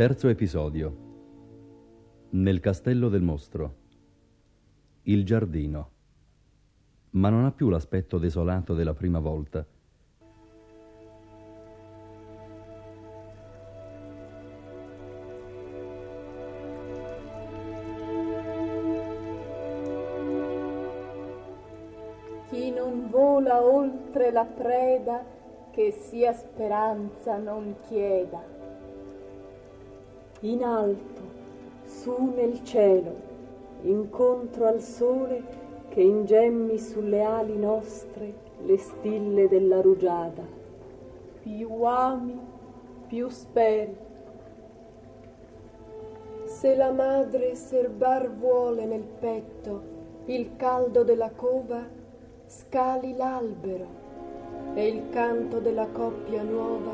Terzo episodio. Nel castello del mostro. Il giardino. Ma non ha più l'aspetto desolato della prima volta. Chi non vola oltre la preda, che sia speranza non chieda. In alto, su nel cielo, incontro al sole che ingemmi sulle ali nostre le stille della rugiada. Più ami, più speri. Se la madre serbar vuole nel petto il caldo della cova, scali l'albero e il canto della coppia nuova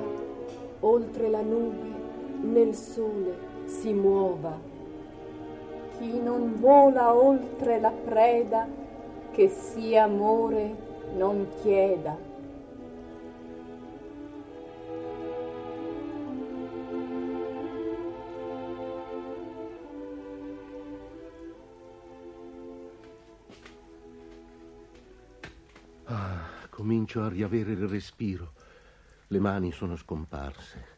oltre la nube nel sole si muova. Chi non vola oltre la preda, che sia amore non chieda. Ah, comincio a riavere il respiro. Le mani sono scomparse.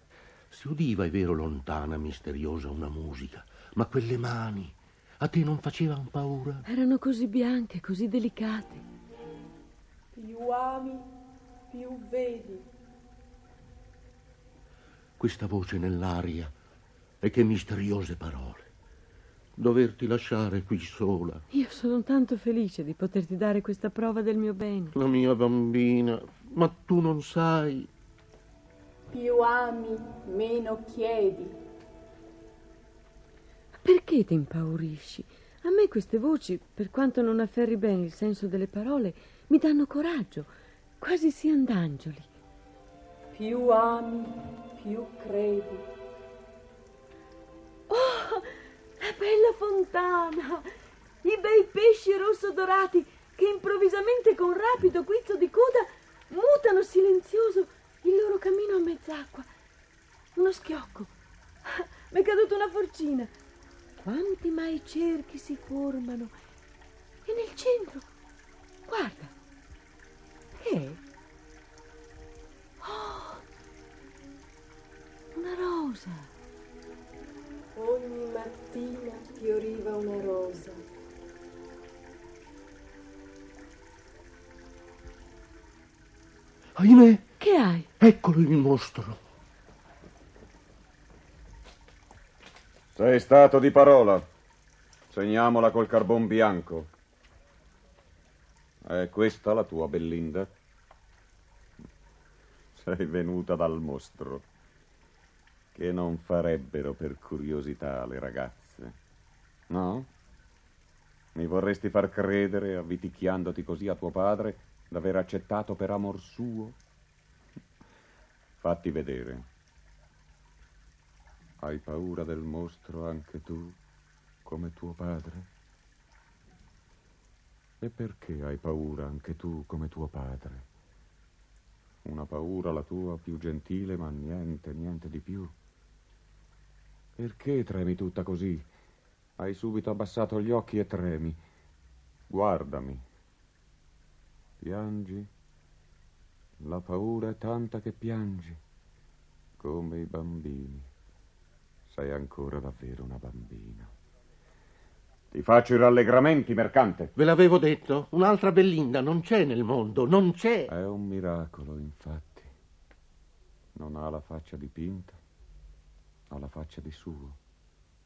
Si udiva, è vero, lontana, misteriosa una musica, ma quelle mani a te non facevano paura? Erano così bianche, così delicate. Più ami, più vedi. Questa voce nell'aria e che misteriose parole. Doverti lasciare qui sola. Io sono tanto felice di poterti dare questa prova del mio bene. La mia bambina, ma tu non sai. Più ami, meno chiedi. Perché ti impaurisci? A me queste voci, per quanto non afferri bene il senso delle parole, mi danno coraggio, quasi siano d'angioli. Più ami, più credi. Oh, la bella fontana! I bei pesci rosso dorati che improvvisamente con rapido guizzo di coda mutano silenzioso il loro cammino a mezz'acqua. Uno schiocco. Mi è caduta una forcina. Quanti mai cerchi si formano. E nel centro, guarda, che è? Oh, una rosa. Ogni mattina fioriva una rosa. Ahimè? Eccolo il mostro. Sei stato di parola. Segniamola col carbon bianco. È questa la tua Bellinda? Sei venuta dal mostro. Che non farebbero per curiosità le ragazze. No? Mi vorresti far credere, avviticchiandoti così a tuo padre, d'aver accettato per amor suo? Fatti vedere. Hai paura del mostro anche tu, come tuo padre? E perché hai paura anche tu, come tuo padre? Una paura la tua più gentile, ma niente, niente di più. Perché tremi tutta così? Hai subito abbassato gli occhi e tremi. Guardami. Piangi? La paura è tanta che piangi, come i bambini. Sei ancora davvero una bambina. Ti faccio i rallegramenti, mercante. Ve l'avevo detto, un'altra Bellinda non c'è nel mondo, non c'è. È un miracolo, infatti. Non ha la faccia dipinta, ha la faccia di suo,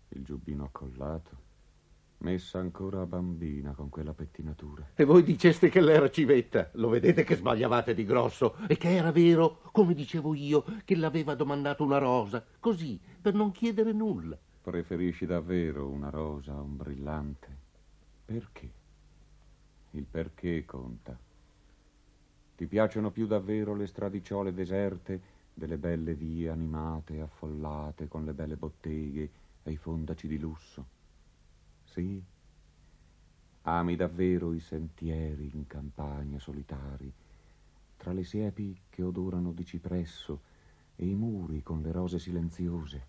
il giubbino accollato, messa ancora bambina con quella pettinatura. E voi diceste che l'era civetta. Lo vedete che sbagliavate di grosso e che era vero, come dicevo io, che l'aveva domandato una rosa, così, per non chiedere nulla. Preferisci davvero una rosa a un brillante? Perché? Il perché conta. Ti piacciono più davvero le stradicciole deserte delle belle vie animate e affollate con le belle botteghe e i fondaci di lusso? Sì? Ami davvero i sentieri in campagna solitari, tra le siepi che odorano di cipresso e i muri con le rose silenziose?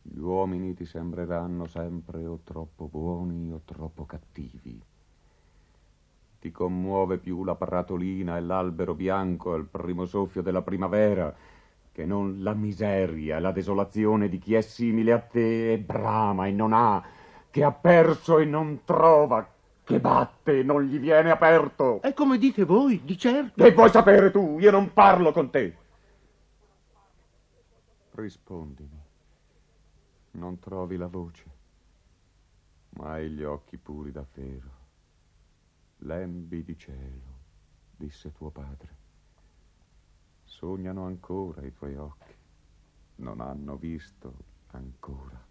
Gli uomini ti sembreranno sempre o troppo buoni o troppo cattivi. Ti commuove più la pratolina e l'albero bianco al primo soffio della primavera che non la miseria e la desolazione di chi è simile a te e brama e non ha, che ha perso e non trova, che batte e non gli viene aperto. È come dite voi, di certo. Che vuoi sapere tu? Io non parlo con te. Rispondimi. Non trovi la voce, ma hai gli occhi puri davvero. Lembi di cielo, disse tuo padre. Sognano ancora i tuoi occhi. Non hanno visto ancora.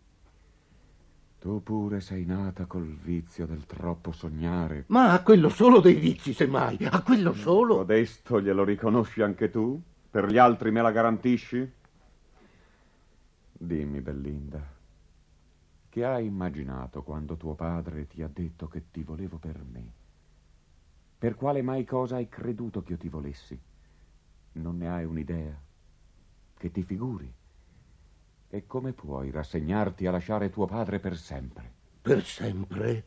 Tu pure sei nata col vizio del troppo sognare. Ma a quello solo dei vizi, semmai. A quello solo. Codesto glielo riconosci anche tu? Per gli altri me la garantisci? Dimmi, Bellinda, che hai immaginato quando tuo padre ti ha detto che ti volevo per me? Per quale mai cosa hai creduto che io ti volessi? Non ne hai un'idea? Che ti figuri? E come puoi rassegnarti a lasciare tuo padre per sempre? Per sempre?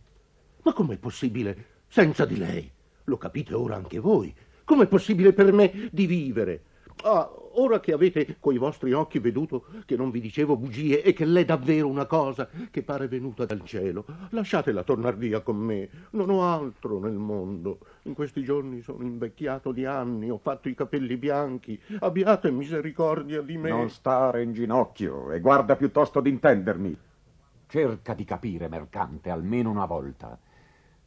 Ma com'è possibile senza di lei? Lo capite ora anche voi. Com'è possibile per me di vivere? Ah, ora che avete coi vostri occhi veduto che non vi dicevo bugie e che l'è davvero una cosa che pare venuta dal cielo, lasciatela tornar via con me. Non ho altro nel mondo. In questi giorni sono invecchiato di anni, ho fatto i capelli bianchi. Abbiate misericordia di me. Non stare in ginocchio e guarda piuttosto d'intendermi. Cerca di capire, mercante, almeno una volta.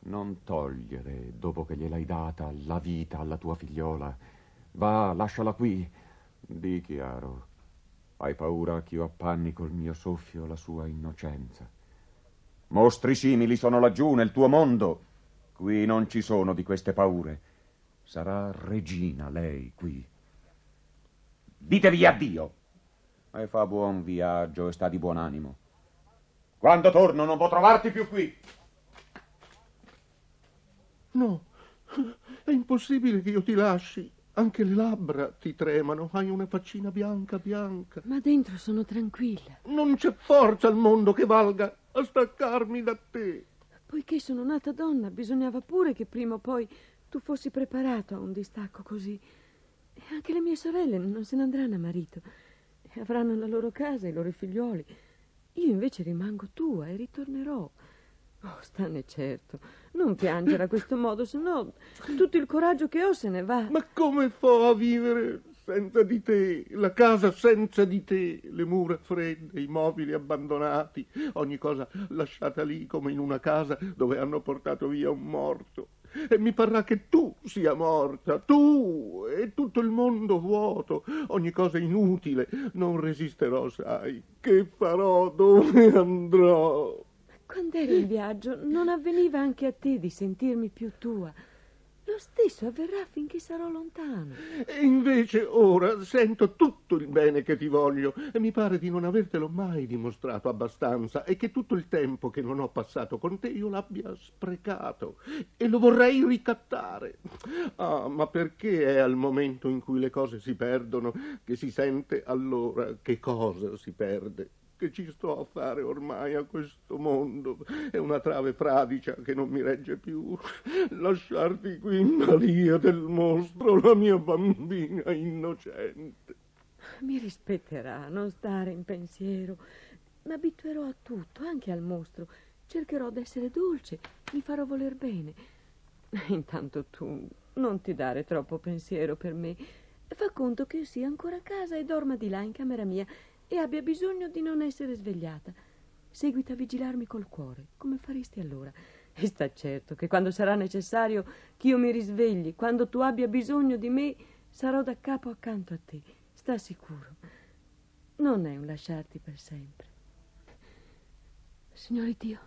Non togliere, dopo che gliel'hai data, la vita alla tua figliola Va, lasciala qui. Di chiaro. Hai paura che io appanni col mio soffio la sua innocenza. Mostri simili sono laggiù nel tuo mondo. Qui non ci sono di queste paure. Sarà regina lei qui. Ditevi addio. E fa buon viaggio e sta di buon animo. Quando torno non può trovarti più qui. No, è impossibile che io ti lasci. Anche le labbra ti tremano, hai una faccina bianca bianca. Ma dentro sono tranquilla. Non c'è forza al mondo che valga a staccarmi da te. Poiché sono nata donna, bisognava pure che prima o poi tu fossi preparato a un distacco così. E anche le mie sorelle non se ne andranno a marito. E avranno la loro casa e i loro figlioli. Io invece rimango tua e ritornerò. Oh, stane certo, non piangere a questo modo, se no tutto il coraggio che ho se ne va. Ma come fo a vivere senza di te, la casa senza di te, le mura fredde, i mobili abbandonati, ogni cosa lasciata lì come in una casa dove hanno portato via un morto. E mi parrà che tu sia morta, tu e tutto il mondo vuoto, ogni cosa inutile. Non resisterò, sai. Che farò? Dove andrò? Quando ero in viaggio non avveniva anche a te di sentirmi più tua. Lo stesso avverrà finché sarò lontano. E invece ora sento tutto il bene che ti voglio e mi pare di non avertelo mai dimostrato abbastanza e che tutto il tempo che non ho passato con te io l'abbia sprecato e lo vorrei ricattare. Ah, ma perché è al momento in cui le cose si perdono che si sente allora che cosa si perde? Che ci sto a fare ormai a questo mondo. È una trave fradicia che non mi regge più. Lasciarti qui in balia del mostro, la mia bambina innocente. Mi rispetterà, non stare in pensiero. Mi abituerò a tutto, anche al mostro. Cercherò d'essere dolce, mi farò voler bene. Intanto tu non ti dare troppo pensiero per me. Fa conto che io sia ancora a casa e dorma di là in camera mia e abbia bisogno di non essere svegliata. Seguita a vigilarmi col cuore, come faresti allora. E sta certo che quando sarà necessario che io mi risvegli, quando tu abbia bisogno di me, sarò da capo accanto a te. Sta sicuro. Non è un lasciarti per sempre. Signore Dio,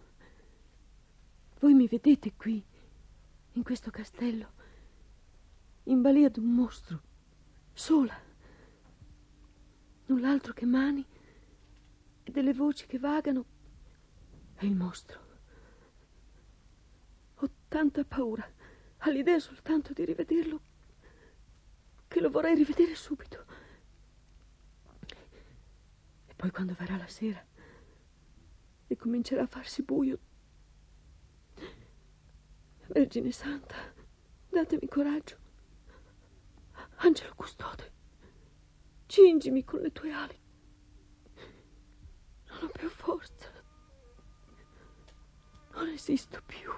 voi mi vedete qui, in questo castello, in balia d'un mostro, sola null'altro che mani e delle voci che vagano e il mostro. Ho tanta paura all'idea soltanto di rivederlo che lo vorrei rivedere subito. E poi quando verrà la sera e comincerà a farsi buio. Vergine Santa, datemi coraggio. Angelo custode, cingimi con le tue ali. Non ho più forza. Non esisto più.